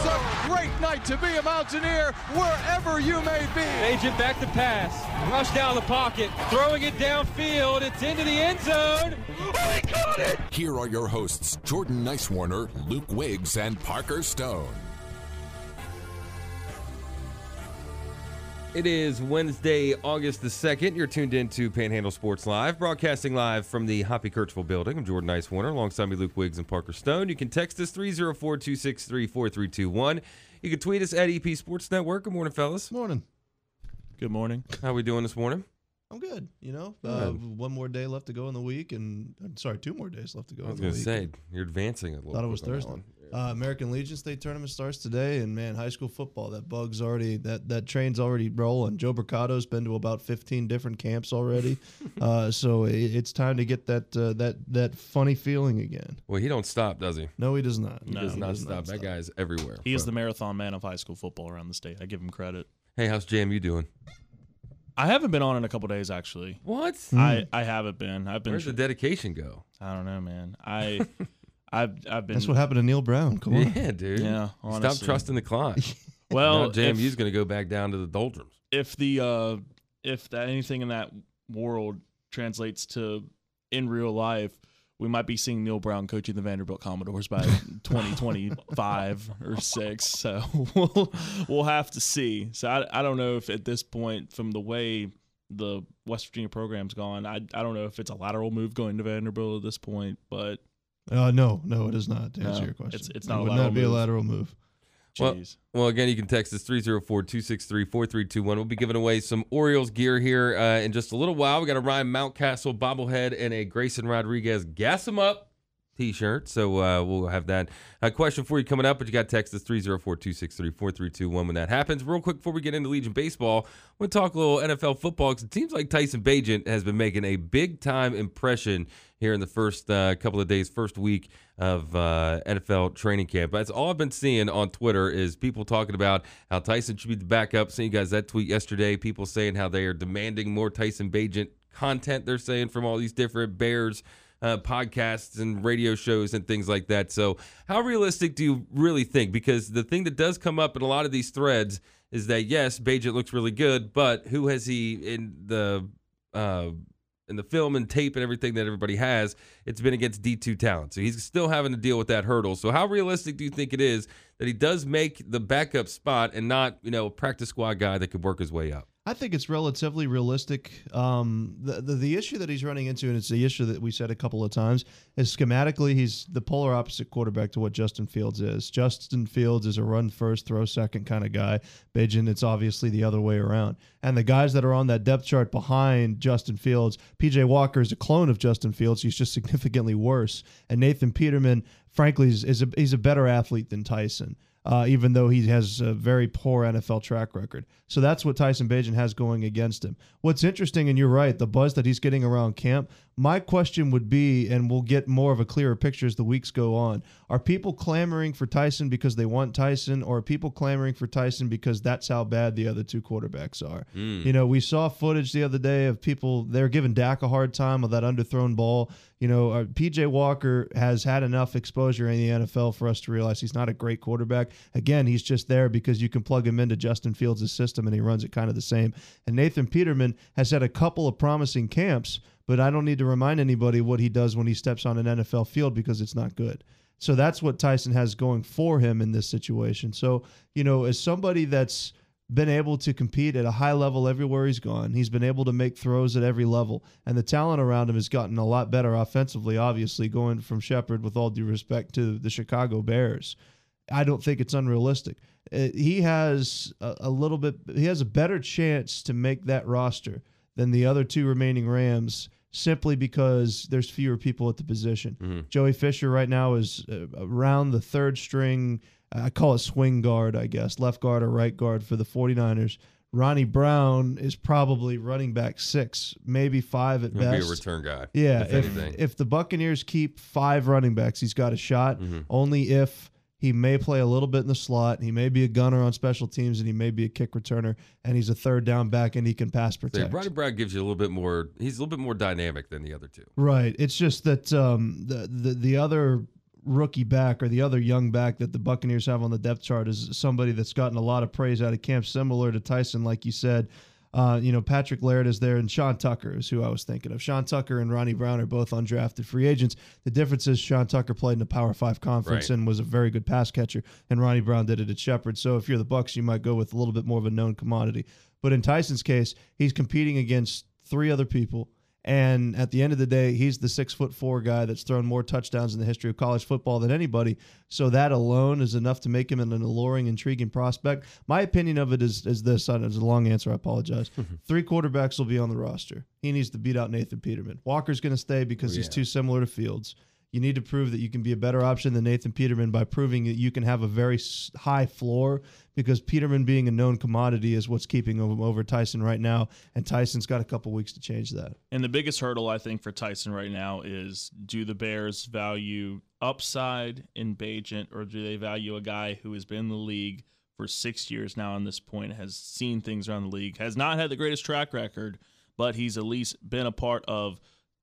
It is a great night to be a Mountaineer wherever you may be. Bagent back to pass. Rush down the pocket. Throwing it downfield. It's into the end zone. Oh, he caught it! Here are your hosts, Jordan Nicewarner, Luke Wiggs, and Parker Stone. It is Wednesday, August the 2nd. You're tuned in to Panhandle Sports Live, broadcasting live from the Hoppy Kercheval building. I'm Jordan Nicewarner, alongside me, Luke Wiggs and Parker Stone. You can text us 304 263 4321. You can tweet us at EP Sports Network. Good morning, fellas. Morning. Good morning. How are we doing this morning? I'm good. You know, uh, one more day left to go in the week, and uh, sorry, two more days left to go. I was going to say, you're advancing a little Thought it was quick on that Thursday. One. Uh, American Legion State Tournament starts today, and man, high school football. That bug's already that that train's already rolling. Joe Mercado's been to about 15 different camps already, uh, so it, it's time to get that uh, that that funny feeling again. Well, he don't stop, does he? No, he does not. He No, does he not does stop. not that guy's everywhere. He is the marathon man of high school football around the state. I give him credit. Hey, how's Jam you doing? I haven't been on in a couple days actually. What? I, I haven't been. I've been. Where's the dedication go? I don't know, man. I I've I've been. That's what happened to Neal Brown. Come on. Yeah, dude. Yeah, Stop trusting the clock. Well, now Jam going to go back down to the doldrums. if the uh if that anything in that world translates to in real life, we might be seeing Neal Brown coaching the Vanderbilt Commodores by 2025 or six. So we'll we'll have to see. So I I don't know if at this point, from the way the West Virginia program's gone, I I don't know if it's a lateral move going to Vanderbilt at this point, but Uh, no, no, it is not. To answer No, your question, it's- it's It not a would lateral not be a lateral move. Well- jeez. Well, again, you can text us 304 263 4321. We'll be giving away some Orioles gear here uh, in just a little while. We got a Ryan Mountcastle bobblehead and a Grayson Rodriguez Gas 'em Up t shirt. So uh, we'll have that. A question for you coming up, but you got to text us 304 263 4321 when that happens. Real quick before we get into Legion Baseball, we'll talk a little NFL football because it seems like Tyson Bagent has been making a big time impression here in the first uh, couple of days, first week of uh, NFL training camp. That's all I've been seeing on Twitter is people talking about how Tyson should be the backup. Seeing you guys that tweet yesterday, people saying how they are demanding more Tyson Bagent content. They're saying from all these different Bears uh, podcasts and radio shows and things like that. So, how realistic do you really think? Because the thing that does come up in a lot of these threads is that yes, Bagent looks really good, but who has he in the uh, in the film and tape and everything that everybody has, it's been against D2 talent. So he's still having to deal with that hurdle. So how realistic do you think it is that he does make the backup spot and not, you know, a practice squad guy that could work his way up? I think it's relatively realistic. Um, the, the the issue that he's running into, and it's the issue that we said a couple of times, is schematically he's the polar opposite quarterback to what Justin Fields is. Justin Fields is a run first, throw second kind of guy. Bagent, it's obviously the other way around. And the guys that are on that depth chart behind Justin Fields, PJ Walker is a clone of Justin Fields. He's just significantly worse. And Nathan Peterman, frankly, is, is a he's a better athlete than Tyson uh, even though he has a very poor NFL track record. So that's what Tyson Bagent has going against him. What's interesting, and you're right, the buzz that he's getting around camp. My question would be, and we'll get more of a clearer picture as the weeks go on. Are people clamoring for Tyson because they want Tyson, or are people clamoring for Tyson because that's how bad the other two quarterbacks are? You know, we saw footage the other day of people they're giving Dak a hard time of that underthrown ball. You know, uh, PJ Walker has had enough exposure in the NFL for us to realize he's not a great quarterback. Again, he's just there because you can plug him into Justin Fields' system and he runs it kind of the same. And Nathan Peterman has had a couple of promising camps, but I don't need to remind anybody what he does when he steps on an NFL field because it's not good. So that's what Tyson has going for him in this situation. So, you know, as somebody that's been able to compete at a high level everywhere he's gone. He's been able to make throws at every level, and the talent around him has gotten a lot better offensively. Obviously, going from Shepherd, with all due respect to the Chicago Bears, I don't think it's unrealistic. Uh, he has a, a little bit. He has a better chance to make that roster than the other two remaining Rams simply because there's fewer people at the position. Mm-hmm. Joey Fisher right now is uh, around the third string. I call it swing guard, I guess, left guard or right guard for the 49ers. Ronnie Brown is probably running back six, maybe five at He'll best. be a return guy. Yeah, if, if, if the Buccaneers keep five running backs, he's got a shot. Mm-hmm. Only if he may play a little bit in the slot. He may be a gunner on special teams, and he may be a kick returner, and he's a third down back, and he can pass So protect. Ronnie Brown gives you a little bit more. He's a little bit more dynamic than the other two. Right. It's just that um, the, the the other rookie back or the other young back that the Buccaneers have on the depth chart is somebody that's gotten a lot of praise out of camp, similar to Tyson, like you said. Uh, you know, Patrick Laird is there, and Sean Tucker is who I was thinking of. Sean Tucker and Ronnie Brown are both undrafted free agents. The difference is Sean Tucker played in a Power Five conference Right. and was a very good pass catcher, and Ronnie Brown did it at Shepherd. So if you're the Bucks, you might go with a little bit more of a known commodity. But in Tyson's case, he's competing against three other people. And at the end of the day, he's the six foot four guy that's thrown more touchdowns in the history of college football than anybody. So that alone is enough to make him an alluring, intriguing prospect. My opinion of it is, is this. It's a long answer. I apologize. Mm-hmm. Three quarterbacks will be on the roster. He needs to beat out Nathan Peterman. Walker's going to stay because oh, he's yeah. too similar to Fields. You need to prove that you can be a better option than Nathan Peterman by proving that you can have a very high floor because Peterman being a known commodity is what's keeping him over Tyson right now. And Tyson's got a couple weeks to change that. And the biggest hurdle I think for Tyson right now is do the Bears value upside in Bagent or do they value a guy who has been in the league for six years now on this point, has seen things around the league, has not had the greatest track record, but he's at least been a part of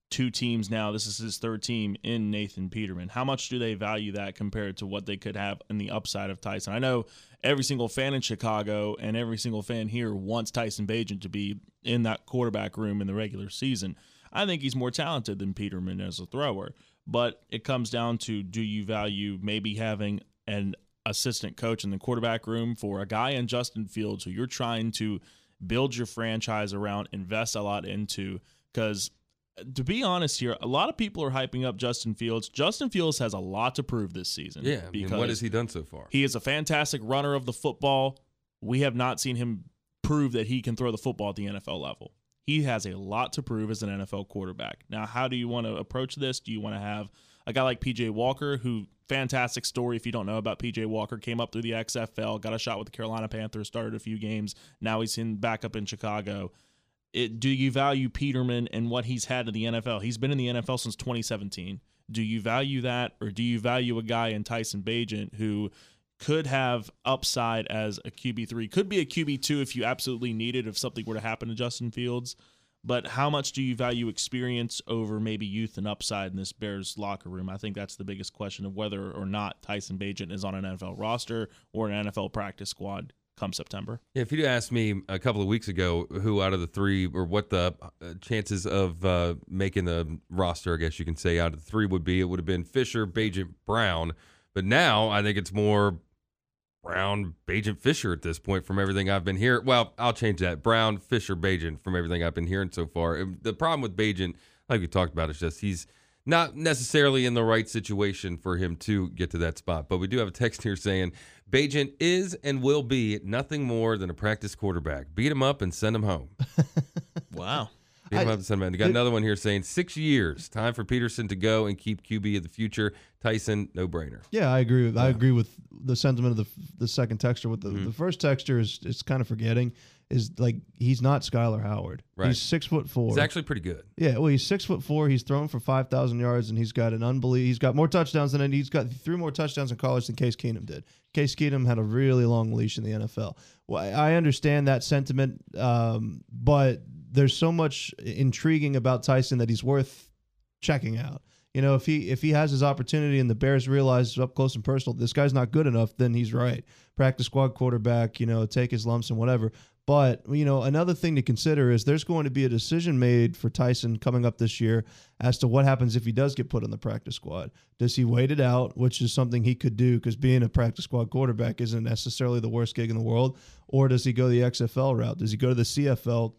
two teams now. This is his third team in Nathan Peterman. How much do they value that compared to what they could have in the upside of Tyson? I know every single fan in Chicago and every single fan here wants Tyson Bagent to be in that quarterback room in the regular season. I think he's more talented than Peterman as a thrower, but it comes down to do you value maybe having an assistant coach in the quarterback room for a guy in Justin Fields who you're trying to build your franchise around, invest a lot into because to be honest here, a lot of people are hyping up Justin Fields. Justin Fields has a lot to prove this season. Yeah. I mean, what has he done so far? He is a fantastic runner of the football. We have not seen him prove that he can throw the football at the NFL level. He has a lot to prove as an NFL quarterback. Now, how do you want to approach this? Do you want to have a guy like PJ Walker, who fantastic story if you don't know about PJ Walker, came up through the XFL, got a shot with the Carolina Panthers, started a few games. Now he's in back up in Chicago. It, do you value Peterman and what he's had in the NFL? He's been in the NFL since 2017. Do you value that, or do you value a guy in Tyson Bagent who could have upside as a QB three, could be a QB two if you absolutely need it if something were to happen to Justin Fields? But how much do you value experience over maybe youth and upside in this Bears locker room? I think that's the biggest question of whether or not Tyson Bagent is on an NFL roster or an NFL practice squad come September. Yeah, if you'd asked me a couple of weeks ago who out of the three or what the uh, chances of uh, making the roster, I guess you can say, out of the three would be, it would have been Fisher, Bagent, Brown. But now I think it's more Brown, Bagent, Fisher at this point from everything I've been hearing. Well, I'll change that. Brown, Fisher, Bagent from everything I've been hearing so far. The problem with Bagent, like we talked about, is just he's not necessarily in the right situation for him to get to that spot. But we do have a text here saying Bagent is and will be nothing more than a practice quarterback. Beat him up and send him home. Wow. Beat him I- up and send him. You got another one here saying six years. Time for Peterson to go and keep QB of the future. Tyson, no brainer. Yeah, I agree. With, I agree with the sentiment of the the second texture. With the, Mm-hmm. the first texture is is kind of forgetting is like he's not Skyler Howard. Right. He's six foot four. He's actually pretty good. Yeah, well, he's six foot four. He's thrown for five thousand yards, and he's got an unbelievable. He's got more touchdowns than he's got three more touchdowns in college than Case Keenum did. Case Keenum had a really long leash in the NFL. Well, I I understand that sentiment, um, but there's so much intriguing about Tyson that he's worth checking out. You know, if he if he has his opportunity and the Bears realize up close and personal this guy's not good enough, then he's right. Practice squad quarterback, you know, take his lumps and whatever. But you know, another thing to consider is there's going to be a decision made for Tyson coming up this year as to what happens if he does get put on the practice squad. Does he wait it out, which is something he could do because being a practice squad quarterback isn't necessarily the worst gig in the world, or does he go the XFL route? Does he go to the CFL?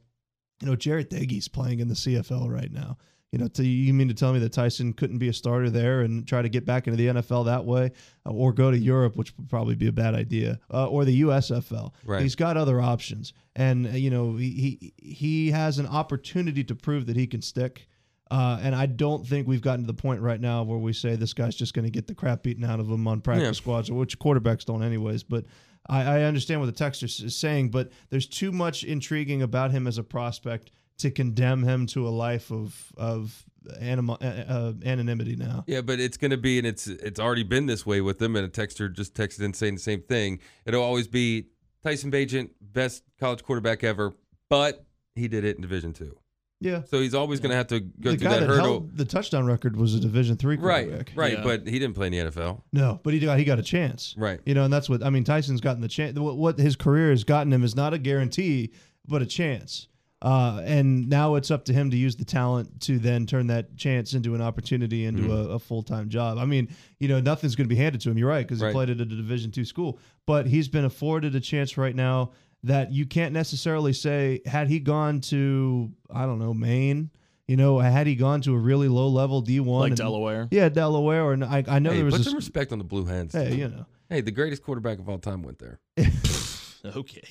You know, Jarret Doege's playing in the CFL right now. You know, to, you mean to tell me that Tyson couldn't be a starter there and try to get back into the NFL that way, uh, or go to Europe, which would probably be a bad idea, uh, or the USFL? Right. He's got other options, and uh, you know he he, he has an opportunity to prove that he can stick. Uh, and I don't think we've gotten to the point right now where we say this guy's just going to get the crap beaten out of him on practice Yeah. squads, which quarterbacks don't anyways. But I, I understand what the text is is saying, but there's too much intriguing about him as a prospect to condemn him to a life of of animo- uh, uh, anonymity now. Yeah, but it's going to be, and it's it's already been this way with them. And a texter just texted in saying the same thing. It'll always be Tyson Bagent, best college quarterback ever, but he did it in Division Two, Yeah. so he's always going to have to go the through guy that that, held held the touchdown record was a Division three Right, quarterback. right, Yeah. but he didn't play in the NFL. No, but he got he got a chance. Right. You know, and that's what I mean. Tyson's gotten the chance. What, what his career has gotten him is not a guarantee, but a chance. Uh, and now it's up to him to use the talent to then turn that chance into an opportunity into Mm-hmm. a, a full time job. I mean, you know, nothing's going to be handed to him. You're right because Right. he played at a Division two school, but he's been afforded a chance right now that you can't necessarily say had he gone to I don't know Maine. You know, had he gone to a really low level D one, Like Delaware. yeah, Delaware, or I, I know hey, there was put a, some respect on the Blue Hens. hey, you know, Hey, the greatest quarterback of all time went there, Okay.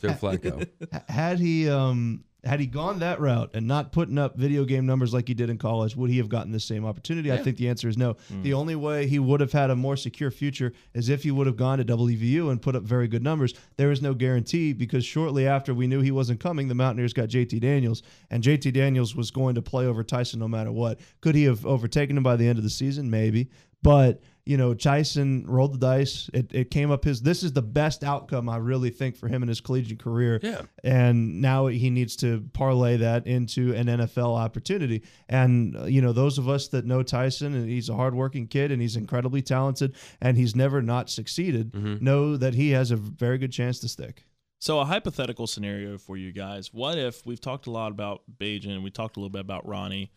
Joe Flacco. H- had he um had he gone that route and not putting up video game numbers like he did in college, would he have gotten the same opportunity? I think the answer is no. Hmm. The only way he would have had a more secure future is if he would have gone to WVU and put up very good numbers. There is no guarantee because shortly after we knew he wasn't coming, the Mountaineers got JT Daniels, and JT Daniels was going to play over Tyson no matter what. Could he have overtaken him by the end of the season? Maybe. But you know, Tyson rolled the dice. It, it came up his. This is the best outcome I really think for him in his collegiate career. Yeah. And now he needs to parlay that into an NFL opportunity. And uh, you know, those of us that know Tyson, and he's a hardworking kid, and he's incredibly talented, and he's never not succeeded, know that he has a very good chance to stick. So a hypothetical scenario for you guys. What if we've talked a lot about Bagent, we talked a little bit about Ronnie.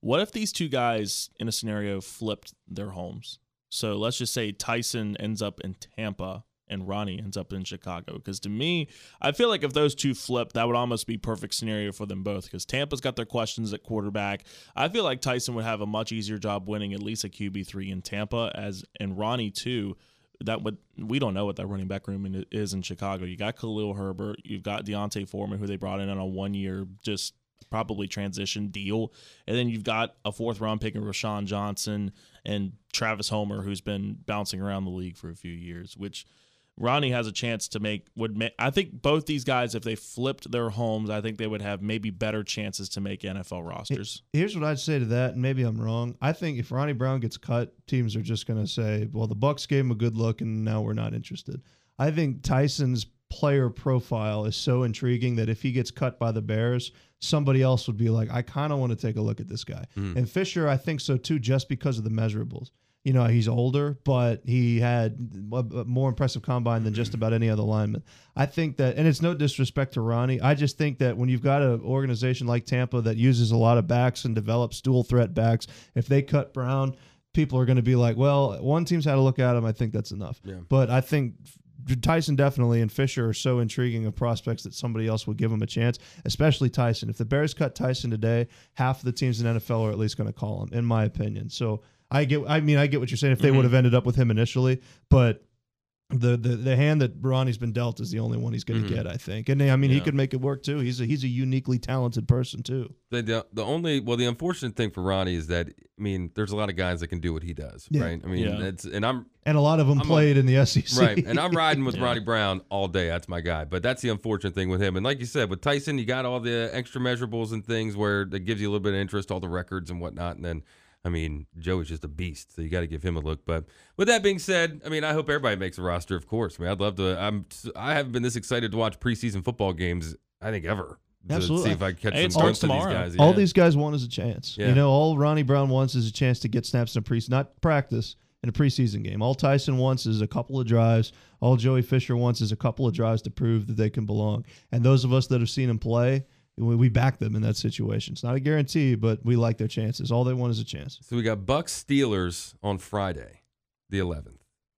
What if these two guys in a scenario flipped their homes? So let's just say Tyson ends up in Tampa and Ronnie ends up in Chicago. Because to me, I feel like if those two flip, that would almost be perfect scenario for them both. Because Tampa's got their questions at quarterback. I feel like Tyson would have a much easier job winning at least a QB three in Tampa, as and Ronnie too that would we don't know what that running back room is in Chicago. You got Khalil Herbert, you've got D'Onta Foreman, who they brought in on a one year just probably transition deal, and then you've got a fourth round pick in Roschon Johnson and Travis Homer, who's been bouncing around the league for a few years, which. Ronnie has a chance to make would make, I think both these guys if they flipped their homes I think they would have maybe better chances to make NFL rosters. Here's what I'd say to that, and maybe I'm wrong. I think if Ronnie Brown gets cut, teams are just going to say, "Well, the Bucks gave him a good look, and now we're not interested." I think Tyson's player profile is so intriguing that if he gets cut by the Bears, somebody else would be like, "I kind of want to take a look at this guy." Hmm. And Fisher, I think so too, just because of the measurables. You know, he's older, but he had a a more impressive combine than just hmm. about any other lineman. I think that, and it's no disrespect to Ronnie. I just think that when you've got an organization like Tampa that uses a lot of backs and develops dual threat backs, if they cut Brown, people are going to be like, well, one team's had a look at him. I think that's enough. Yeah. But I think Tyson definitely and Fisher are so intriguing of prospects that somebody else will give him a chance, especially Tyson. If the Bears cut Tyson today, half of the teams in NFL are at least going to call him, in my opinion. So I get, I mean, I get what you're saying. If they mm-hmm. would have ended up with him initially, but the the the hand that Ronnie's been dealt is the only one he's going to mm-hmm. get, I think. And I mean, he could make it work too. He's a he's a uniquely talented person too. The, the the only well, the unfortunate thing for Ronnie is that I mean, there's a lot of guys that can do what he does, Yeah. right? I mean, Yeah. it's and I'm And a lot of them I'm a- played in the SEC. right, and I'm riding with Yeah. Ronnie Brown all day. That's my guy. But that's the unfortunate thing with him. And like you said, with Tyson, you got all the extra measurables and things where it gives you a little bit of interest, all the records and whatnot. And then, I mean, Joe is just a beast, so you got to give him a look. But with that being said, I mean, I hope everybody makes a roster. Of course, I mean, I'd love to. I'm I haven't been this excited to watch preseason football games. I think ever. To Absolutely. see if I catch Hey, some glimpse of these tomorrow. guys. All these guys want is a chance. Yeah. You know, all Ronnie Brown wants is a chance to get snaps in a pre not practice in a preseason game. All Tyson wants is a couple of drives. All Joey Fisher wants is a couple of drives to prove that they can belong. And those of us that have seen him play, we, we back them in that situation. It's not a guarantee, but we like their chances. All they want is a chance. So we got Bucks Steelers on Friday, the 11th.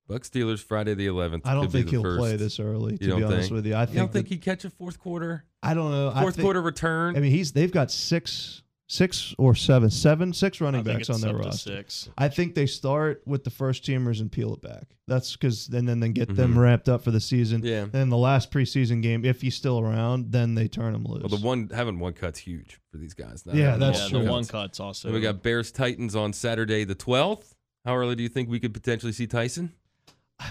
Bucks Steelers Friday the 11th. I don't think he'll first. play this early. To be honest think? with you, I You think. don't think that- he'd catch a fourth quarter, I don't know. I fourth think- quarter return? I mean, he's they've got six six or seven, seven, six running I think backs it's on their up to roster. Six. I think they start with the first teamers and peel it back. That's because and then then get them Mhm. ramped up for the season. Yeah. And then the last preseason game, if he's still around, then they turn him loose. Well, the one having one cut's huge for these guys. not Yeah, having that's yeah, the one cuts. cuts also. Then we got Bears Titans on Saturday the 12th. How early do you think we could potentially see Tyson?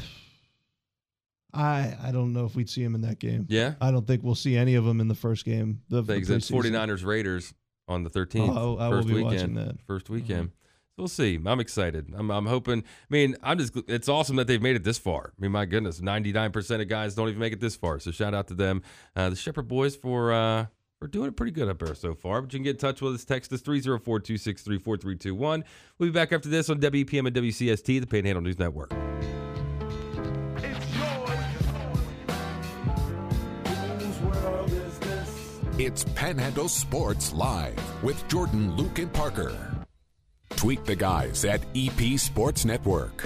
I I don't know if we'd see him in that game. Yeah. I don't think we'll see any of them in the first game. Of the Thanks. It's preseason. 49ers Raiders on the 13th. Oh, I will first be weekend. watching that. Mm-hmm. First weekend. So we'll see. I'm excited. I'm, I'm hoping. I mean, I'm just. It's awesome that they've made it this far. I mean, my goodness, 99% of guys don't even make it this far. So shout out to them, uh, the Shepherd boys for uh, for doing it pretty good up there so far. But you can get in touch with us. Text us 304-263-4321. We'll be back after this on WPM and WCST, the Panhandle News Network. It's Panhandle Sports Live with Jordan, Luke, and Parker. Tweet the guys at EP Sports Network.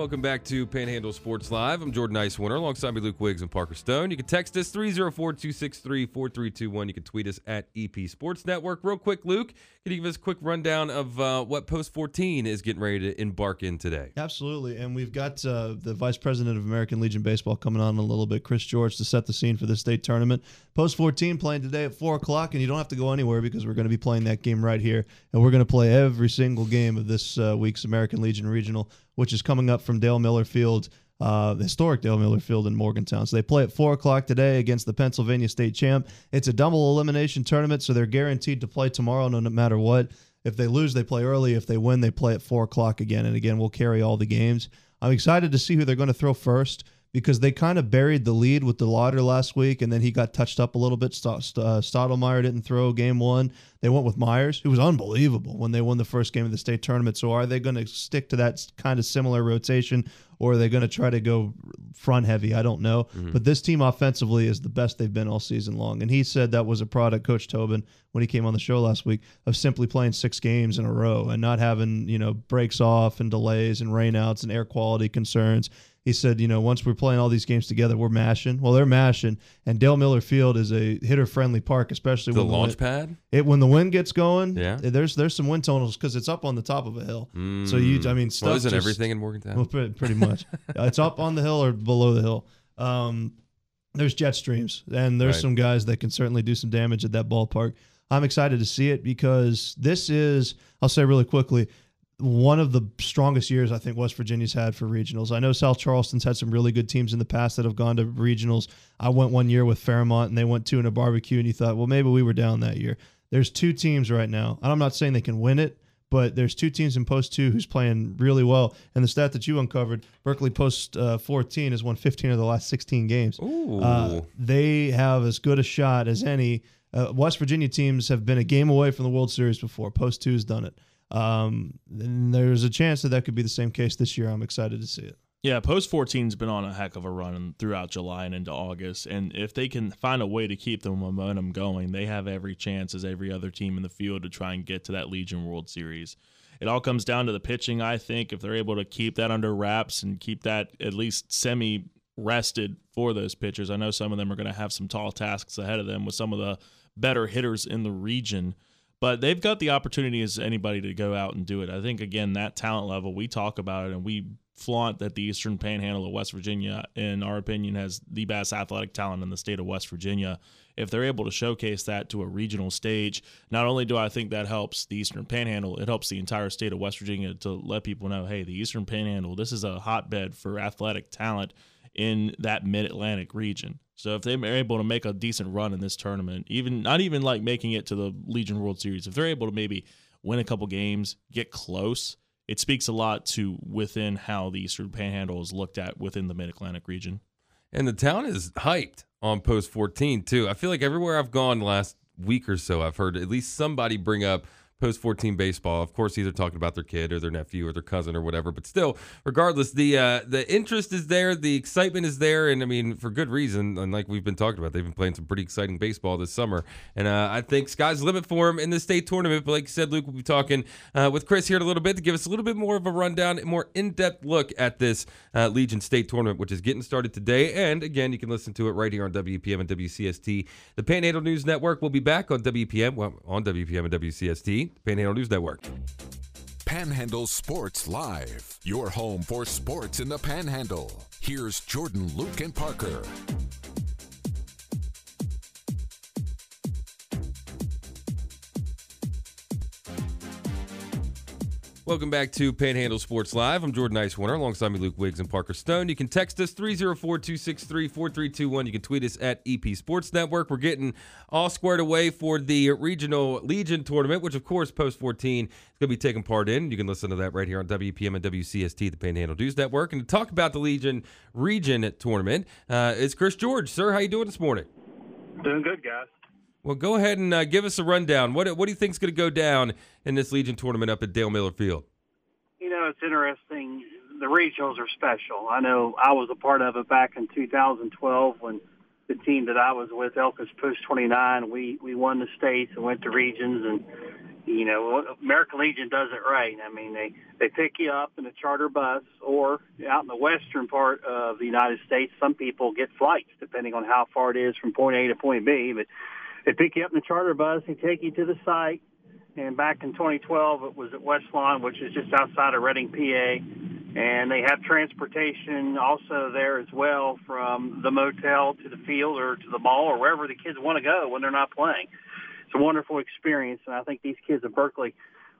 Welcome back to Panhandle Sports Live. I'm Jordan Nicewarner alongside me, Luke Wiggs and Parker Stone. You can text us 304 263 4321. You can tweet us at EP Sports Network. Real quick, Luke, can you give us a quick rundown of uh, what Post 14 is getting ready to embark in today? Absolutely, and we've got uh, the vice president of American Legion Baseball coming on in a little bit, Chris George, to set the scene for the state tournament. Post 14 playing today at four o'clock, and you don't have to go anywhere because we're going to be playing that game right here, and we're going to play every single game of this uh, week's American Legion Regional, which is coming up from Dale Miller Field. Uh, the historic Dale Miller Field in Morgantown. So they play at four o'clock today against the Pennsylvania State champ. It's a double elimination tournament, so they're guaranteed to play tomorrow no matter what. If they lose, they play early. If they win, they play at four o'clock again. And again, we'll carry all the games. I'm excited to see who they're going to throw first because they kind of buried the lead with the Lauder last week, and then he got touched up a little bit. St- St- uh, Stottlemyre didn't throw game one. They went with Myers, who was unbelievable when they won the first game of the state tournament. So are they going to stick to that kind of similar rotation, or are they going to try to go front heavy? I don't know. But this team offensively is the best they've been all season long. And he said that was a product, Coach Tobin, when he came on the show last week, of simply playing six games in a row and not having, you know, breaks off and delays and rainouts and air quality concerns. He said, you know, once we're playing all these games together, we're mashing. Well, they're mashing, and Dale Miller Field is a hitter-friendly park, especially The when launch wind, pad? it when the wind gets going. Yeah. there's there's some wind tunnels because it's up on the top of a hill. So you, I mean, stuff Well, isn't just- everything in Morgantown? well, pretty, pretty much. Uh, it's up on the hill or below the hill. Um, there's jet streams, and there's Right. some guys that can certainly do some damage at that ballpark. I'm excited to see it because this is, I'll say really quickly, one of the strongest years I think West Virginia's had for regionals. I know South Charleston's had some really good teams in the past that have gone to regionals. I went one year with Fairmont and they went two in a barbecue, and you thought, well, maybe we were down that year. There's two teams right now, and I'm not saying they can win it, but there's two teams in Post 2 who's playing really well. And the stat that you uncovered, Berkeley Post uh, 14 has won 15 of the last 16 games. Ooh. Uh, they have as good a shot as any. Uh, West Virginia teams have been a game away from the World Series before. Post 2 has done it. Um, there's a chance that that could be the same case this year. I'm excited to see it. Yeah, Post 14's been on a heck of a run throughout July and into August. And if they can find a way to keep the momentum going, they have every chance as every other team in the field to try and get to that Legion World Series. It all comes down to the pitching, I think. If they're able to keep that under wraps and keep that at least semi rested for those pitchers, I know some of them are going to have some tall tasks ahead of them with some of the better hitters in the region but they've got the opportunity as anybody to go out and do it. I think again that talent level we talk about it and we flaunt that the Eastern Panhandle of West Virginia, in our opinion, has the best athletic talent in the state of West Virginia. If they're able to showcase that to a regional stage, not only do I think that helps the Eastern Panhandle, it helps the entire state of West Virginia to let people know, hey, the Eastern Panhandle, this is a hotbed for athletic talent in that mid Atlantic region. So if they're able to make a decent run in this tournament, even not even like making it to the Legion World Series, if they're able to maybe win a couple games, get close, it speaks a lot to within how the Eastern Panhandle is looked at within the Mid Atlantic region. And the town is hyped on Post 14 too. I feel like everywhere I've gone last week or so, I've heard at least somebody bring up post 14 baseball. Of course, either talking about their kid or their nephew or their cousin or whatever. But still, regardless, the uh, the interest is there, the excitement is there, and I mean for good reason. And like we've been talking about, they've been playing some pretty exciting baseball this summer, and uh, I think sky's limit for them in the state tournament. But like you said, Luke, we'll be talking uh, with Chris here in a little bit to give us a little bit more of a rundown, a more in depth look at this uh, Legion State tournament, which is getting started today. And again, you can listen to it right here on WPM and WCST. The Panhandle News Network will be back on WPM, well, on WPM and WCST, Panhandle News Network. Panhandle Sports Live, your home for sports in the Panhandle. Here's Jordan, Luke, and Parker. Welcome back to Panhandle Sports Live. I'm Jordan Nicewarner alongside me, Luke Wiggs and Parker Stone. You can text us 304 263 4321. You can tweet us at EP Sports Network. We're getting all squared away for the Regional Legion Tournament, which, of course, Post 14 is going to be taking part in. You can listen to that right here on WPM and WCST, the Panhandle News Network. And to talk about the Legion Region Tournament uh, is Chris George. Sir, how you doing this morning? Doing good, guys. Well, go ahead and uh, give us a rundown. What, what do you think is going to go down in this Legion tournament up at Dale Miller Field? You know, it's interesting. The regionals are special. I know I was a part of it back in 2012 when the team that I was with, Elkins Post 29, we we won the states and went to regions, and you know, American Legion does it right. I mean, they they pick you up in a charter bus, or out in the western part of the United States, some people get flights depending on how far it is from point A to point B, but they pick you up in the charter bus, they take you to the site, and back in 2012 it was at West Lawn, which is just outside of Reading, PA, and they have transportation also there as well from the motel to the field or to the mall or wherever the kids want to go when they're not playing. It's a wonderful experience, and I think these kids at Berkeley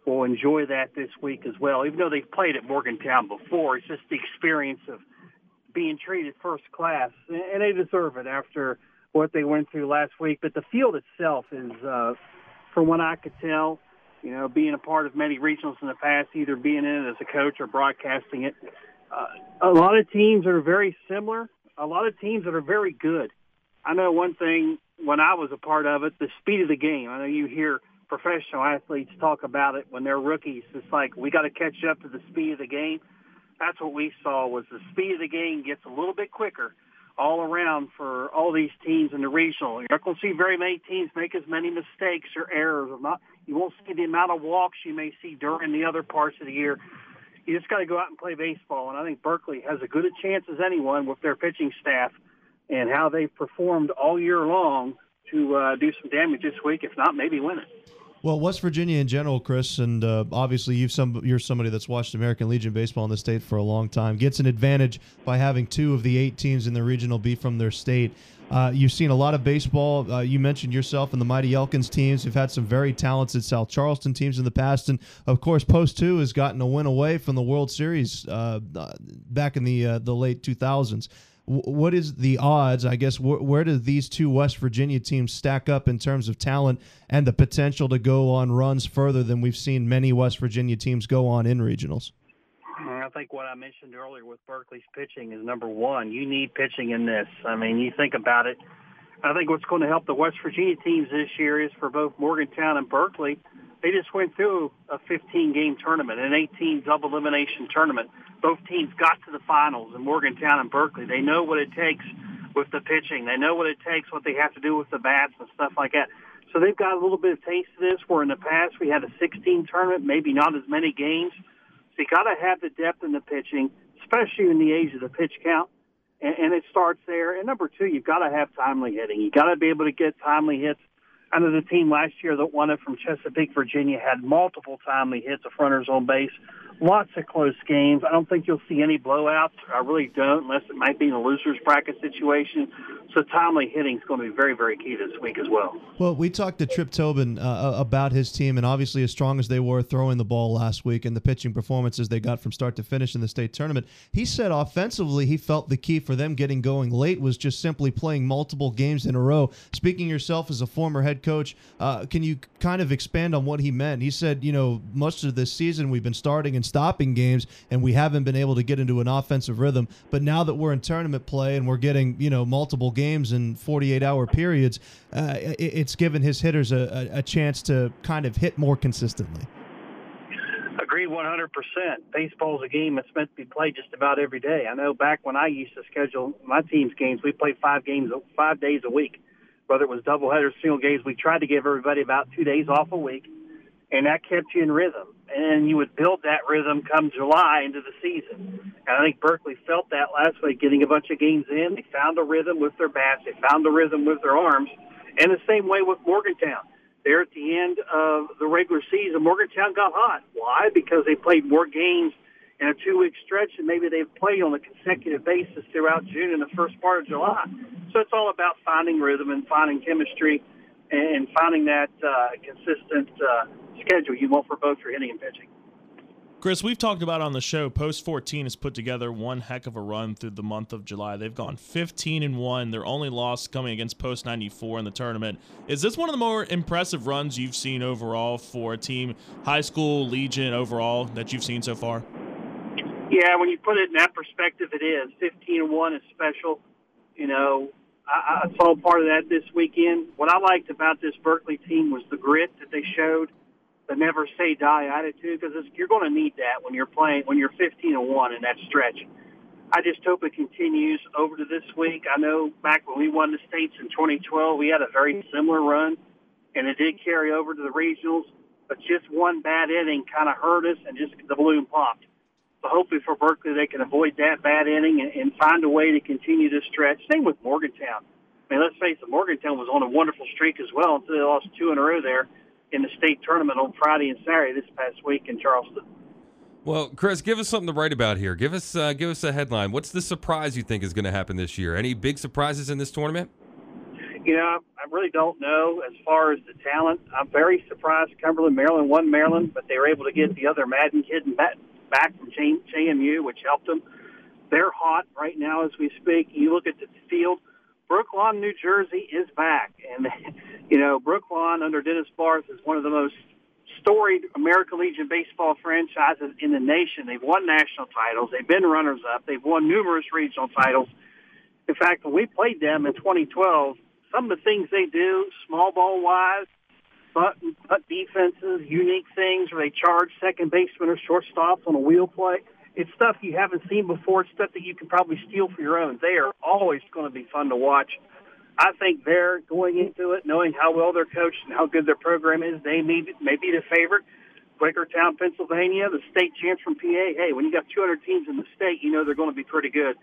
will enjoy that this week as well. Even though they've played at Morgantown before, it's just the experience of being treated first class, and they deserve it after what they went through last week. But the field itself is, uh, from what I could tell, you know, being a part of many regionals in the past, either being in it as a coach or broadcasting it, uh, a lot of teams are very similar. A lot of teams that are very good. I know one thing when I was a part of it, the speed of the game. I know you hear professional athletes talk about it when they're rookies. It's like we got to catch up to the speed of the game. That's what we saw was the speed of the game gets a little bit quicker all around for all these teams in the regional. You're not going to see very many teams make as many mistakes or errors. Or not, you won't see the amount of walks you may see during the other parts of the year. You just got to go out and play baseball. And I think Berkeley has as good a chance as anyone with their pitching staff and how they've performed all year long to uh, do some damage this week. If not, maybe win it. Well, West Virginia in general, Chris, and uh, obviously you've some you're somebody that's watched American Legion baseball in the state for a long time. Gets an advantage by having two of the eight teams in the regional be from their state. Uh, you've seen a lot of baseball. Uh, you mentioned yourself and the Mighty Elkins teams. You've had some very talented South Charleston teams in the past, and of course, Post Two has gotten a win away from the World Series uh, back in the uh, the late 2000s what is the odds? I guess wh- where do these two West Virginia teams stack up in terms of talent and the potential to go on runs further than we've seen many West Virginia teams go on in regionals? Mm, I think what I mentioned earlier with Berkeley's pitching is number one. You need pitching in this. I mean, you think about it. I think what's going to help the West Virginia teams this year is for both Morgantown and Berkeley they just went through a 15 game tournament, an 18 double elimination tournament. Both teams got to the finals in Morgantown and Berkeley. They know what it takes with the pitching. They know what it takes, what they have to do with the bats and stuff like that. So they've got a little bit of taste of this where in the past we had a 16 tournament, maybe not as many games. So you got to have the depth in the pitching, especially in the age of the pitch count. And, and it starts there. And number two, you've got to have timely hitting. You got to be able to get timely hits I know the team last year that won it from Chesapeake, Virginia, had multiple timely hits of runners on base. Lots of close games. I don't think you'll see any blowouts. I really don't, unless it might be in a loser's bracket situation. So timely hitting is going to be very, very key this week as well. Well, we talked to Trip Tobin uh, uh, about his team, and obviously, as strong as they were throwing the ball last week and the pitching performances they got from start to finish in the state tournament, he said offensively he felt the key for them getting going late was just simply playing multiple games in a row. Speaking yourself as a former head coach. Uh, can you kind of expand on what he meant? He said, you know, most of this season we've been starting and stopping games, and we haven't been able to get into an offensive rhythm. But now that we're in tournament play and we're getting, you know, multiple games in 48 hour periods, uh, it, it's given his hitters a, a, a chance to kind of hit more consistently. Agreed 100%. Baseball's a game that's meant to be played just about every day. I know back when I used to schedule my team's games, we played five games, five days a week. Whether it was doubleheaders, single games, we tried to give everybody about two days off a week, and that kept you in rhythm. And you would build that rhythm come July into the season. And I think Berkeley felt that last week, getting a bunch of games in. They found a rhythm with their bats. They found a rhythm with their arms. And the same way with Morgantown there at the end of the regular season, Morgantown got hot. Why? Because they played more games in a two-week stretch than maybe they've played on a consecutive basis throughout June and the first part of July. So it's all about finding rhythm and finding chemistry and finding that uh, consistent uh, schedule you want for both your hitting and pitching. Chris, we've talked about on the show. Post 14 has put together one heck of a run through the month of July. They've gone 15 and one. Their only loss coming against Post 94 in the tournament. Is this one of the more impressive runs you've seen overall for a team, high school Legion overall that you've seen so far? Yeah, when you put it in that perspective, it is 15 and one is special. You know, I, I saw part of that this weekend. What I liked about this Berkeley team was the grit that they showed the never say die attitude because you're going to need that when you're playing when you're 15 and one in that stretch. I just hope it continues over to this week. I know back when we won the states in 2012, we had a very similar run, and it did carry over to the regionals. But just one bad inning kind of hurt us, and just the balloon popped. So hopefully for Berkeley, they can avoid that bad inning and, and find a way to continue this stretch. Same with Morgantown. I mean, let's face it, Morgantown was on a wonderful streak as well until they lost two in a row there in the state tournament on Friday and Saturday this past week in Charleston. Well, Chris, give us something to write about here. Give us uh, give us a headline. What's the surprise you think is going to happen this year? Any big surprises in this tournament? You know, I really don't know as far as the talent. I'm very surprised Cumberland, Maryland won Maryland, but they were able to get the other Madden kid back, back from JMU, which helped them. They're hot right now as we speak. You look at the field. Brooklawn, New Jersey is back. And, you know, Brooklawn under Dennis Barth is one of the most storied American Legion baseball franchises in the nation. They've won national titles. They've been runners up. They've won numerous regional titles. In fact, when we played them in 2012, some of the things they do, small ball wise, bunt, bunt defenses, unique things where they charge second baseman or shortstops on a wheel play – it's stuff you haven't seen before. It's stuff that you can probably steal for your own. They are always going to be fun to watch. I think they're going into it knowing how well they're coached and how good their program is. They may, may be the favorite. Quakertown, Pennsylvania, the state champs from PA. Hey, when you got 200 teams in the state, you know they're going to be pretty good.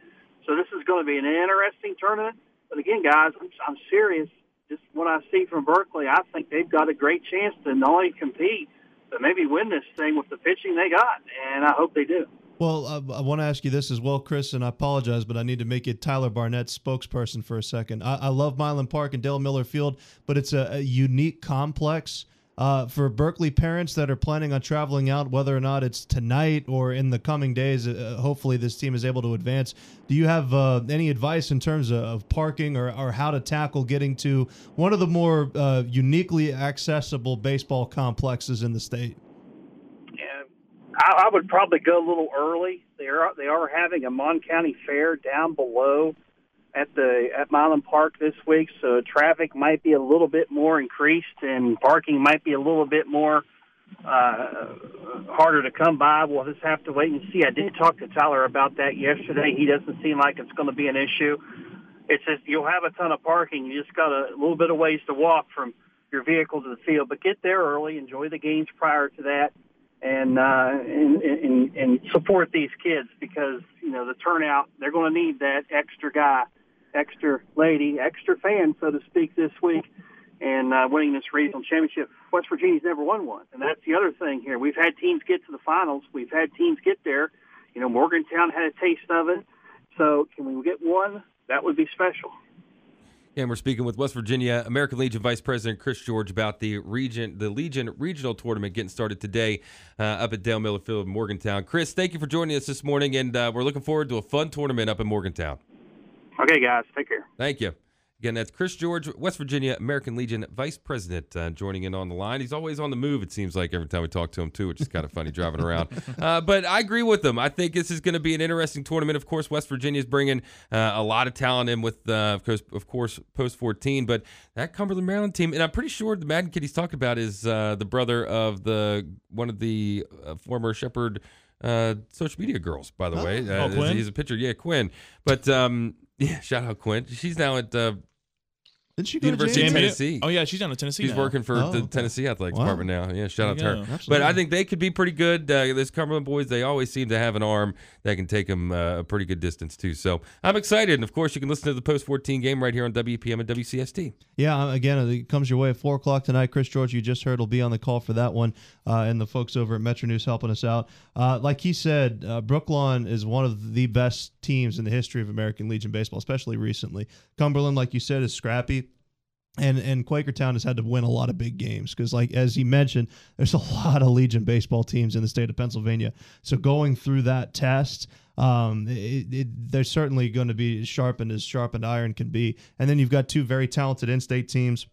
So this is going to be an interesting tournament. But again, guys, I'm, I'm serious. Just what I see from Berkeley, I think they've got a great chance to not only compete, but maybe win this thing with the pitching they got. And I hope they do. Well, I, I want to ask you this as well, Chris, and I apologize, but I need to make you Tyler Barnett's spokesperson for a second. I, I love Mylan Park and Dale Miller Field, but it's a, a unique complex. Uh, for Berkeley parents that are planning on traveling out, whether or not it's tonight or in the coming days, uh, hopefully this team is able to advance. Do you have uh, any advice in terms of, of parking or, or, how to tackle getting to one of the more uh, uniquely accessible baseball complexes in the state? I, I would probably go a little early. They are they are having a Mon County Fair down below at the at Mylan Park this week, so traffic might be a little bit more increased and parking might be a little bit more uh, harder to come by. We'll just have to wait and see. I did talk to Tyler about that yesterday. He doesn't seem like it's going to be an issue. It's just you'll have a ton of parking. You just got a little bit of ways to walk from your vehicle to the field, but get there early. Enjoy the games prior to that and, uh, and, and, and support these kids because, you know, the turnout, they're going to need that extra guy, extra lady, extra fan, so to speak, this week and uh, winning this regional championship. West Virginia's never won one, and that's the other thing here. We've had teams get to the finals. We've had teams get there. You know, Morgantown had a taste of it. So can we get one? That would be special. And we're speaking with West Virginia American Legion Vice President Chris George about the region, the Legion Regional Tournament getting started today uh, up at Dale Miller Field in Morgantown. Chris, thank you for joining us this morning, and uh, we're looking forward to a fun tournament up in Morgantown. Okay, guys, take care. Thank you. Again, that's Chris George, West Virginia American Legion Vice President, uh, joining in on the line. He's always on the move, it seems like, every time we talk to him, too, which is kind of funny driving around. Uh, but I agree with him. I think this is going to be an interesting tournament. Of course, West Virginia is bringing uh, a lot of talent in with, uh, of course, of course, post 14. But that Cumberland, Maryland team, and I'm pretty sure the Madden kid he's talking about is uh, the brother of the one of the uh, former Shepherd uh, social media girls, by the way. Uh, Oh, Quinn? He's a pitcher. Yeah, Quinn. But um, yeah, shout out Quinn. She's now at uh, Didn't she go University to of Tennessee. Oh yeah, she's down in Tennessee. She's now. working for Oh, the okay. Tennessee Athletics Wow. Department now. Yeah, shout out to her. you go. But I think they could be pretty good. Uh, those Cumberland boys, they always seem to have an arm that can take them uh, a pretty good distance too. So I'm excited. And of course, you can listen to the post 14 game right here on WPM and WCST. Yeah, uh, again, it comes your way at 4 o'clock tonight. Chris George, you just heard, will be on the call for that one, uh, and the folks over at Metro News helping us out. Uh, like he said, uh, Brooklawn is one of the best teams in the history of American Legion baseball, especially recently. Cumberland, like you said, is scrappy. And and Quakertown has had to win a lot of big games because, like as he mentioned, there's a lot of Legion baseball teams in the state of Pennsylvania. So going through that test, um, it, it, they're certainly going to be sharpened as sharpened iron can be. And then you've got two very talented in-state teams.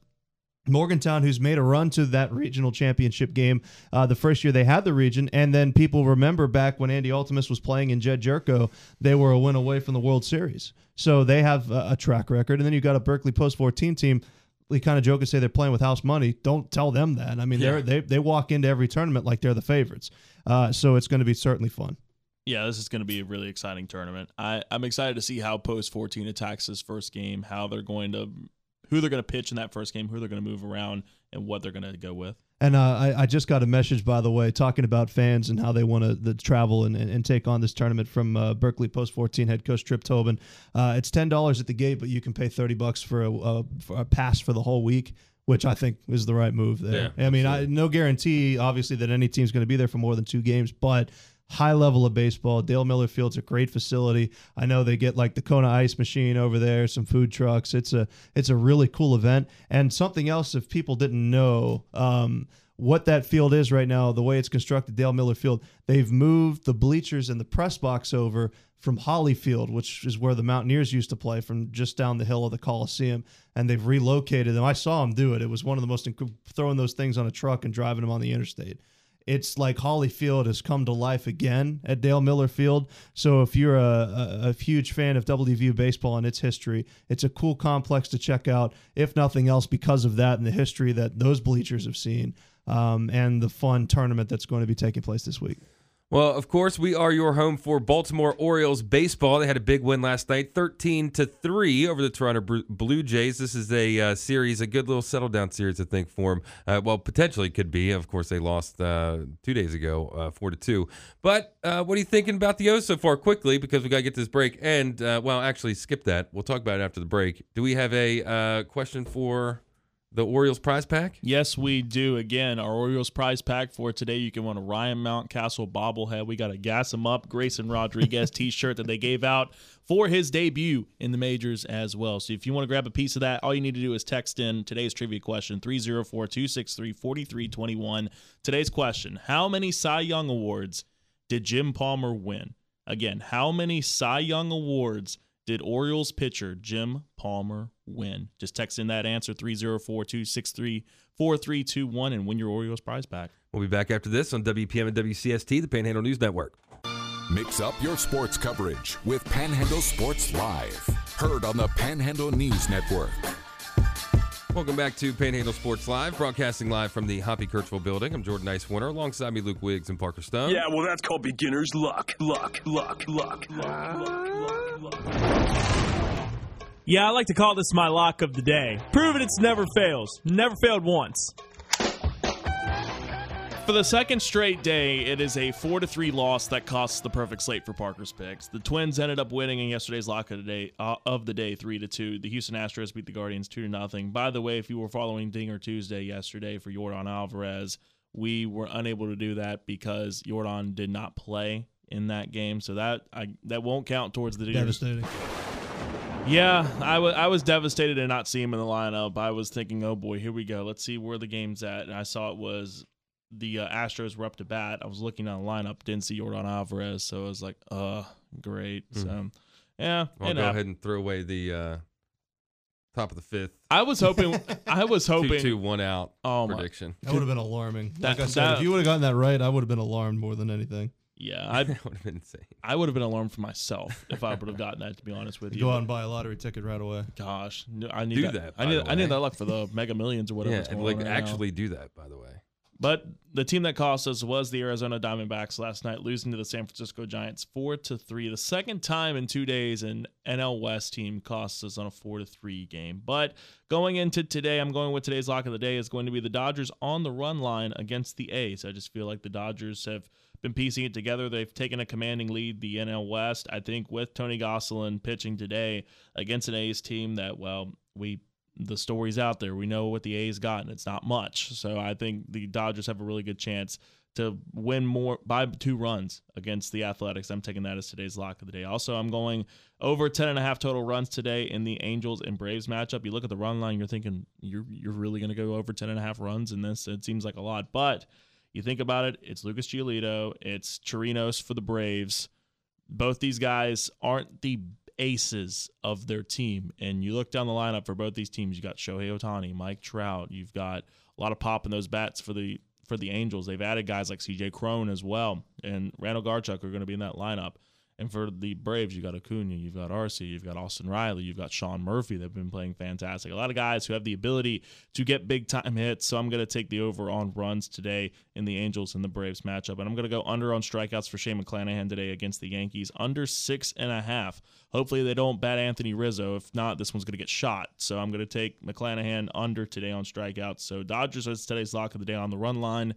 Morgantown, who's made a run to that regional championship game uh, the first year they had the region, and then people remember back when Andy Ultimus was playing in Jedd Gyorko, they were a win away from the World Series. So they have a, a track record, and then you've got a Berkeley Post 14 team. We kind of joke and say they're playing with house money. Don't tell them that. I mean, they're, they they walk into every tournament like they're the favorites. Uh, so it's going to be certainly fun. Yeah, this is going to be a really exciting tournament. I, I'm excited to see how Post 14 attacks this first game, how they're going to, who they're going to pitch in that first game, who they're going to move around, and what they're going to go with. And uh, I, I just got a message, by the way, talking about fans and how they want to the travel and, and, and take on this tournament from uh, Berkeley Post 14 head coach Trip Tobin. Uh, it's ten dollars at the gate, but you can pay thirty bucks for a, a, for a pass for the whole week, which I think is the right move there. Yeah, I mean, I, no guarantee, obviously, that any team's going to be there for more than two games, but high level of baseball. Dale Miller Field's a great facility. I know they get like the Kona ice machine over there, some food trucks. It's a it's a really cool event. And something else, if people didn't know, um, what that field is right now, the way it's constructed, Dale Miller Field, they've moved the bleachers and the press box over from Hawley Field, which is where the Mountaineers used to play, from just down the hill of the Coliseum, and they've relocated them. I saw them do it. It was one of the most inc- throwing those things on a truck and driving them on the interstate it's like Hawley Field has come to life again at Dale Miller Field. So if you're a, a, a huge fan of WVU baseball and its history, it's a cool complex to check out, if nothing else, because of that and the history that those bleachers have seen um, and the fun tournament that's going to be taking place this week. Well, of course, we are your home for Baltimore Orioles baseball. They had a big win last night, 13 to 3 over the Toronto Blue Jays. This is a uh, series, a good little settle down series, I think, for them. Uh, well, potentially could be. Of course, they lost uh, two days ago, uh, 4 to 2. But uh, what are you thinking about the O's so far quickly? Because we got to get this break. And, uh, well, actually, skip that. We'll talk about it after the break. Do we have a question for the Orioles prize pack? Yes, we do. Again, our Orioles prize pack for today. You can win a Ryan Mountcastle bobblehead. We got a Gas 'em Up Grayson Rodriguez t shirt that they gave out for his debut in the majors as well. So if you want to grab a piece of that, all you need to do is text in today's trivia question 304 263 4321. Today's question How many Cy Young Awards did Jim Palmer win? Again, how many Cy Young Awards did Orioles pitcher Jim Palmer win? Just text in that answer 304 263 4321 and win your Orioles prize pack. We'll be back after this on WPM and WCST, the Panhandle News Network. Mix up your sports coverage with Panhandle Sports Live. Heard on the Panhandle News Network. Welcome back to Panhandle Sports Live, broadcasting live from the Hoppy Kercheval building. I'm Jordan Nicewarner, alongside me Luke Wiggs and Parker Stone. Yeah, well, that's called beginner's luck. Luck, luck, luck, luck, luck, luck, luck. Yeah, I like to call this my lock of the day. Proven it's never fails. Never failed once. For the second straight day, it is a 4 to 3 loss that costs the perfect slate for Parker's picks. The Twins ended up winning in yesterday's lock of the day, uh, of the day 3 to 2. The Houston Astros beat the Guardians 2 to nothing. By the way, if you were following Dinger Tuesday yesterday for Jordan Alvarez, we were unable to do that because Jordan did not play in that game. So that I, that won't count towards the. Devastating. Yeah, I wa- I was devastated to not see him in the lineup. I was thinking, oh boy, here we go. Let's see where the game's at. And I saw it was the uh, Astros were up to bat. I was looking on the lineup, didn't see Jordan Alvarez, so I was like, uh, great. So, yeah, I'll it go hap- ahead and throw away the uh, top of the fifth. I was hoping. I was hoping. Two two one out Oh, my- prediction. That would have been alarming. That- like I said, that- if you would have gotten that right, I would have been alarmed more than anything. Yeah, I would have been insane. I would have been alarmed for myself if I would have gotten that. To be honest with you, Go out and buy a lottery ticket right away. Gosh, I need Do that. that, I need. I need that luck for the Mega Millions or whatever. Yeah, and like actually do that. By the way, But the team that cost us was the Arizona Diamondbacks last night, losing to the San Francisco Giants four to three. The second time in two days an NL West team cost us on a four to three game. But going into today, I'm going with today's lock of the day is going to be the Dodgers on the run line against the A's. I just feel like the Dodgers have been piecing it together. They've taken a commanding lead, the NL West. I think with Tony Gonsolin pitching today against an A's team that, well, we the story's out there. We know what the A's got, and it's not much. So I think the Dodgers have a really good chance to win more by two runs against the Athletics. I'm taking that as today's lock of the day. Also, I'm going over 10 and a half total runs today in the Angels and Braves matchup. You look at the run line, you're thinking you're you're really going to go over 10 and a half runs in this. It seems like a lot, but you think about it, it's Lucas Giolito, it's Chirinos for the Braves. Both these guys aren't the aces of their team. And you look down the lineup for both these teams, you got Shohei Ohtani, Mike Trout, you've got a lot of pop in those bats for the for the Angels. They've added guys like CJ Cron as well, and Randal Grichuk are going to be in that lineup. And for the Braves, you've got Acuna, you've got Arcia, you've got Austin Riley, you've got Sean Murphy. They've been playing fantastic. A lot of guys who have the ability to get big time hits. So I'm going to take the over on runs today in the Angels and the Braves matchup. And I'm going to go under on strikeouts for Shane McClanahan today against the Yankees, under six and a half. Hopefully they don't bat Anthony Rizzo. If not, this one's going to get shot. So I'm going to take McClanahan under today on strikeouts. So Dodgers is today's lock of the day on the run line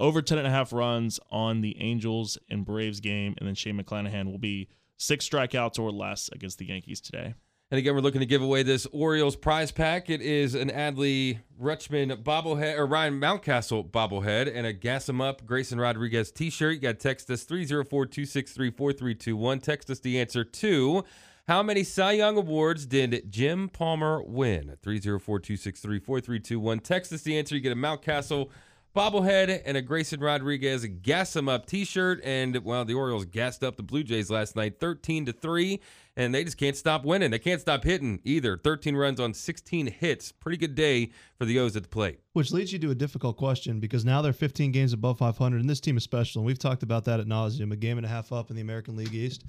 over 10 and a half runs on the Angels and Braves game, and then Shane McClanahan will be six strikeouts or less against the Yankees today. And again, we're looking to give away this Orioles prize pack. It is an Adley Rutschman bobblehead or Ryan Mountcastle bobblehead and a Gas 'em Up Grayson Rodriguez t shirt. You got to text us 304 263 4321. Text us the answer to how many Cy Young Awards did Jim Palmer win? 304 263 4321. Text us the answer. You get a Mountcastle bobblehead and a Grayson Rodriguez gas 'em up t-shirt and well the Orioles gassed up the Blue Jays last night 13 to 3 and they just can't stop winning. They can't stop hitting either. 13 runs on 16 hits. Pretty good day for the O's at the plate. Which leads you to a difficult question because now they're 15 games above 500, and this team is special. And we've talked about that at nauseum. A game and a half up in the American League East.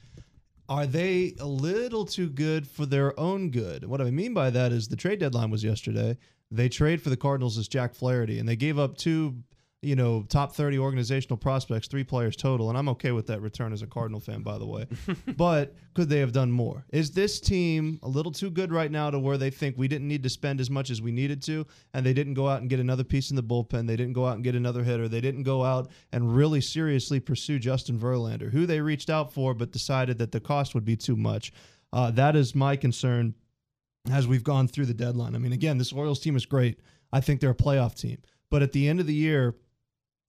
Are they a little too good for their own good? What I mean by that is the trade deadline was yesterday. They trade for the Cardinals as Jack Flaherty, and they gave up two, you know, top 30 organizational prospects, three players total. And I'm okay with that return as a Cardinal fan, by the way. but could they have done more? Is this team a little too good right now to where they think we didn't need to spend as much as we needed to, and they didn't go out and get another piece in the bullpen? They didn't go out and get another hitter. They didn't go out and really seriously pursue Justin Verlander, who they reached out for, but decided that the cost would be too much. Uh, that is my concern as we've gone through the deadline. I mean, again, this Orioles team is great. I think they're a playoff team. But at the end of the year,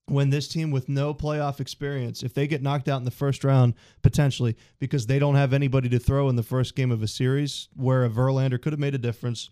when this team with no playoff experience, if they get knocked out in the first round, potentially because they don't have anybody to throw in the first game of a series where a Verlander could have made a difference,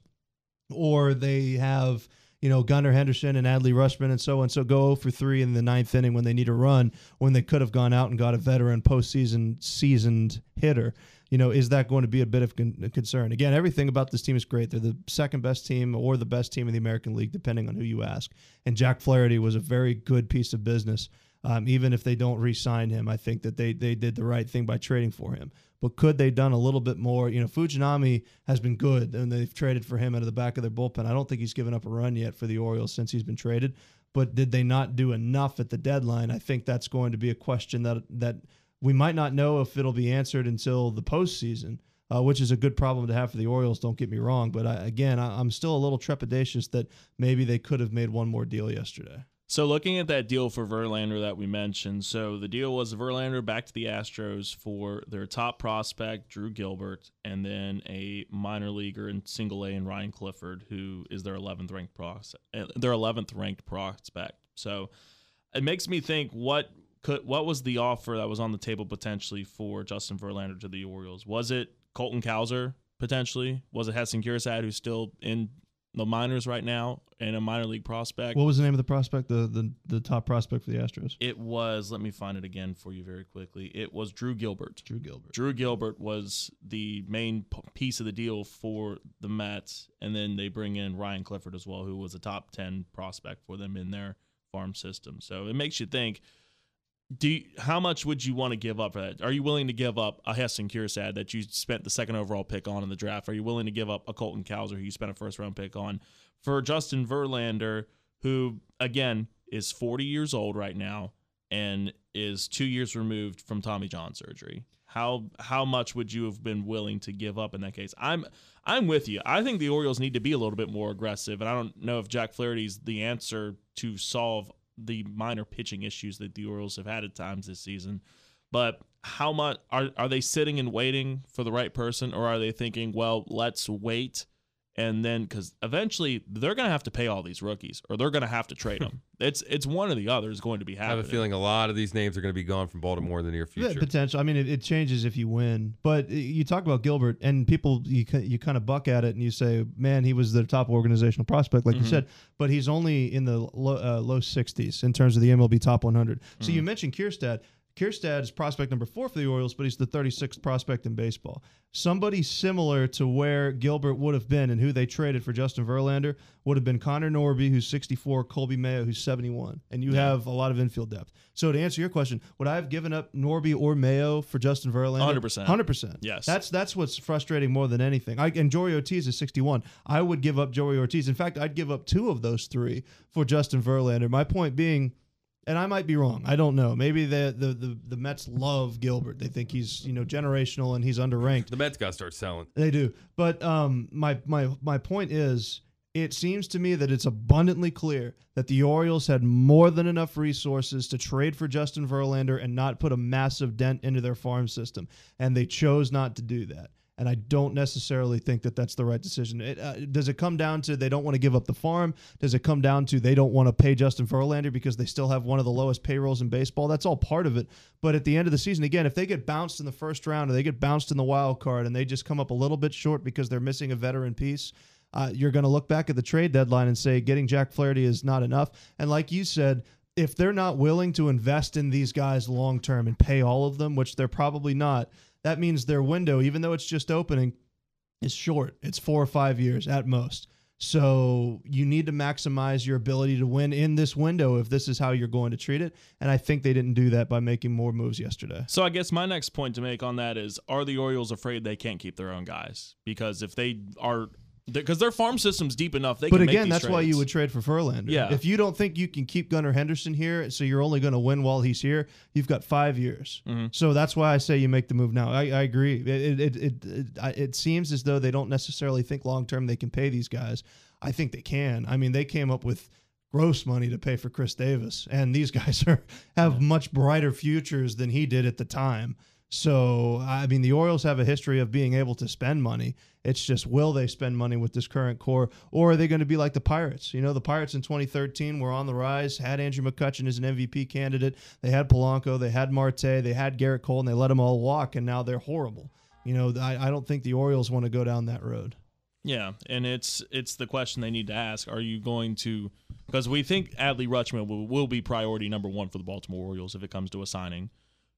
or they have you know Gunnar Henderson and Adley Rutschman and so on, so go 0 for three in the ninth inning when they need a run, when they could have gone out and got a veteran postseason seasoned hitter. You know, is that going to be a bit of con- concern? Again, everything about this team is great. They're the second best team or the best team in the American League, depending on who you ask. And Jack Flaherty was a very good piece of business. Um, even if they don't re-sign him, I think that they they did the right thing by trading for him. But could they done a little bit more? You know, Fujinami has been good, and they've traded for him out of the back of their bullpen. I don't think he's given up a run yet for the Orioles since he's been traded. But did they not do enough at the deadline? I think that's going to be a question that that we might not know if it'll be answered until the postseason, uh, which is a good problem to have for the Orioles. Don't get me wrong, but I, again, I, I'm still a little trepidatious that maybe they could have made one more deal yesterday. So looking at that deal for Verlander that we mentioned, so the deal was Verlander back to the Astros for their top prospect Drew Gilbert, and then a minor leaguer in Single A and Ryan Clifford, who is their 11th ranked prospect. Their 11th ranked prospect. So it makes me think what could what was the offer that was on the table potentially for Justin Verlander to the Orioles? Was it Colton Cowser potentially? Was it Heston Kjerstad who's still in the minors right now and a minor league prospect. What was the name of the prospect? The the, the top prospect for the Astros? It was. Let me find it again for you very quickly. It was Drew Gilbert. Drew Gilbert. Drew Gilbert was the main p- piece of the deal for the Mets, and then they bring in Ryan Clifford as well, who was a top ten prospect for them in their farm system. So it makes you think. Do you, how much would you want to give up for that? Are you willing to give up a Heston Kjerstad that you spent the second overall pick on in the draft? Are you willing to give up a Colton Cowser who you spent a first round pick on for Justin Verlander, who again is 40 years old right now and is two years removed from Tommy John surgery? How how much would you have been willing to give up in that case? I'm I'm with you. I think the Orioles need to be a little bit more aggressive, and I don't know if Jack Flaherty's the answer to solve the minor pitching issues that the Orioles have had at times this season. But how much are are they sitting and waiting for the right person, or are they thinking, well, let's wait and then because eventually they're going to have to pay all these rookies, or they're going to have to trade them. it's it's one or the other is going to be happening. I have a feeling a lot of these names are going to be gone from Baltimore in the near Yeah, future. potential. I mean, it, it changes if you win. But uh, you talk about Gilbert, and people you you kind of buck at it, and you say, "Man, he was the top organizational prospect," like you Mhm. said. But he's only in the low, uh, low 60s in terms of the MLB top 100. So you mentioned Kjerstad. Kjerstad is prospect number four for the Orioles, but he's the 36th prospect in baseball. Somebody similar to where Gilbert would have been and who they traded for Justin Verlander would have been Connor Norby, who's 64, Coby Mayo, who's 71. And you have a lot of infield depth. So to answer your question, would I have given up Norby or Mayo for Justin Verlander? 100%. 100%. Yes. That's that's what's frustrating more than anything. I, and Joey Ortiz is 61. I would give up Joey Ortiz. In fact, I'd give up two of those three for Justin Verlander. My point being, and I might be wrong. I don't know. Maybe the the the, the Mets love Gilbert. They think he's you know generational and he's underranked. the Mets got to start selling. They do. But um, my my my point is, it seems to me that it's abundantly clear that the Orioles had more than enough resources to trade for Justin Verlander and not put a massive dent into their farm system, and they chose not to do that. And I don't necessarily think that that's the right decision. It, uh, does it come down to they don't want to give up the farm? Does it come down to they don't want to pay Justin Verlander because they still have one of the lowest payrolls in baseball? That's all part of it. But at the end of the season, again, if they get bounced in the first round or they get bounced in the wild card and they just come up a little bit short because they're missing a veteran piece, uh, you're going to look back at the trade deadline and say getting Jack Flaherty is not enough. And like you said, if they're not willing to invest in these guys long term and pay all of them, which they're probably not, that means their window, even though it's just opening, is short. It's four or five years at most. So you need to maximize your ability to win in this window if this is how you're going to treat it. And I think they didn't do that by making more moves yesterday. So I guess my next point to make on that is: Are the Orioles afraid they can't keep their own guys? Because if they are, because their farm system's deep enough, they But can. make again, that's why you would trade for Verlander. Yeah. If you don't think you can keep Gunnar Henderson here, so you're only going to win while he's here, you've got five years. Mm-hmm. So that's why I say you make the move now. I, I agree. It it, it it it seems as though they don't necessarily think long term they can pay these guys. I think they can. I mean, they came up with gross money to pay for Chris Davis, and these guys are have much brighter futures than he did at the time. So, I mean, the Orioles have a history of being able to spend money. It's just, will they spend money with this current core, or are they going to be like the Pirates? You know, the Pirates in 2013 were on the rise, had Andrew McCutchen as an MVP candidate. They had Polanco, they had Marte, they had Gerrit Cole, and they let them all walk, and now they're horrible. You know, I, I don't think the Orioles want to go down that road. Yeah, and it's it's the question they need to ask: Are you going to? Because we think Adley Rutschman will, will be priority number one for the Baltimore Orioles if it comes to a signing.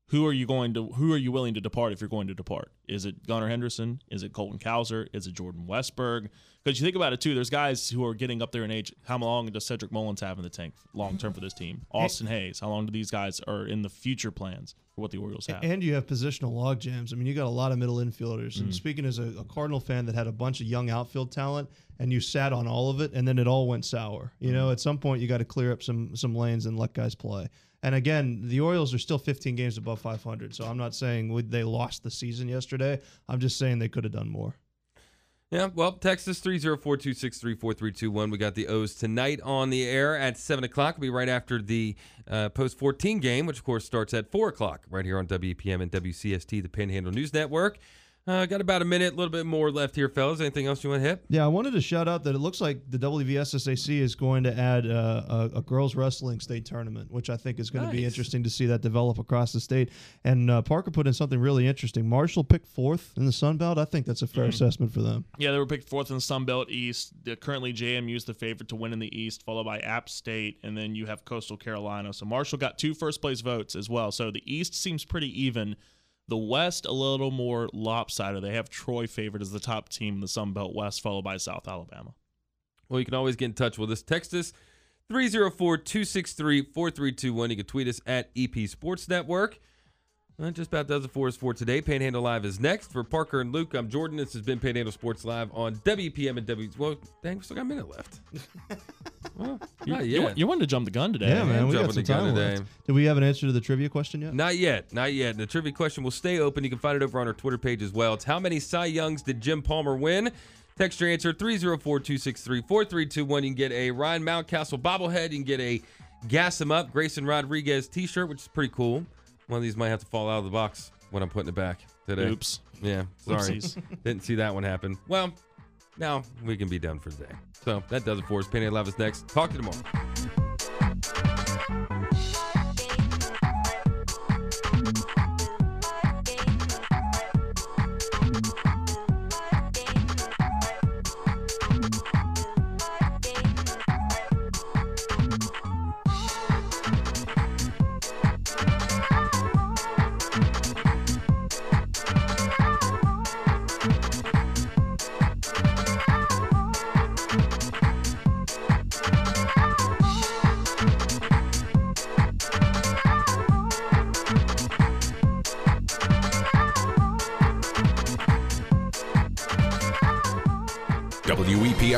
Who are you going to? Who are you willing to depart if you're going to depart? Is it Gunnar Henderson? Is it Colton Cowser? Is it Jordan Westburg? Because you think about it too, there's guys who are getting up there in age. How long does Cedric Mullins have in the tank long term for this team? Austin Hays. How long do these guys are in the future plans for what the Orioles have? And you have positional log jams. I mean, you got a lot of middle infielders. And speaking as a, a Cardinal fan that had a bunch of young outfield talent, and you sat on all of it, and then it all went sour. You mm. know, at some point you got to clear up some some lanes and let guys play. And again, the Orioles are still 15 games above 500. So I'm not saying they lost the season yesterday. I'm just saying they could have done more. Yeah, well, Texas 304-263-4321. We got the O's tonight on the air at 7 o'clock. We'll be right after the uh, post-14 game, which, of course, starts at 4 o'clock right here on WPM and WCST, the Panhandle News Network. Uh, got about a minute, a little bit more left here, fellas. Anything else you want to hit? Yeah, I wanted to shout out that it looks like the WVSSAC is going to add uh, a, a girls wrestling state tournament, which I think is going to be interesting to see that develop across the state. And uh, Parker put in something really interesting. Marshall picked fourth in the Sun Belt. I think that's a fair assessment for them. Yeah, they were picked fourth in the Sun Belt East. Currently, JMU is the favorite to win in the East, followed by App State, and then you have Coastal Carolina. So Marshall got two first place votes as well. So the East seems pretty even. The West a little more lopsided. They have Troy favored as the top team in the Sun Belt West, followed by South Alabama. Well, you can always get in touch with us. Text us 304 263 4321. You can tweet us at EP Sports Network. That just about does it for us for today. Panhandle Live is next. For Parker and Luke, I'm Jordan. This has been Panhandle Sports Live on WPM and W. Well, dang, we still got a minute left. well, not You, yet. you wanted to jump the gun today. Yeah, man, we jumping got some the gun time today. Did we have an answer to the trivia question yet? Not yet. Not yet. The trivia question will stay open. You can find it over on our Twitter page as well. It's how many Cy Youngs did Jim Palmer win? Text your answer 304 263 4321. You can get a Ryan Mountcastle bobblehead. You can get a Gas 'em Up Grayson Rodriguez t shirt, which is pretty cool. One of these might have to fall out of the box when I'm putting it back today. Oops. Yeah, sorry. Oopsies. Didn't see that one happen. Well, now we can be done for today. So that does it for us. Penny Live is next. Talk to you tomorrow.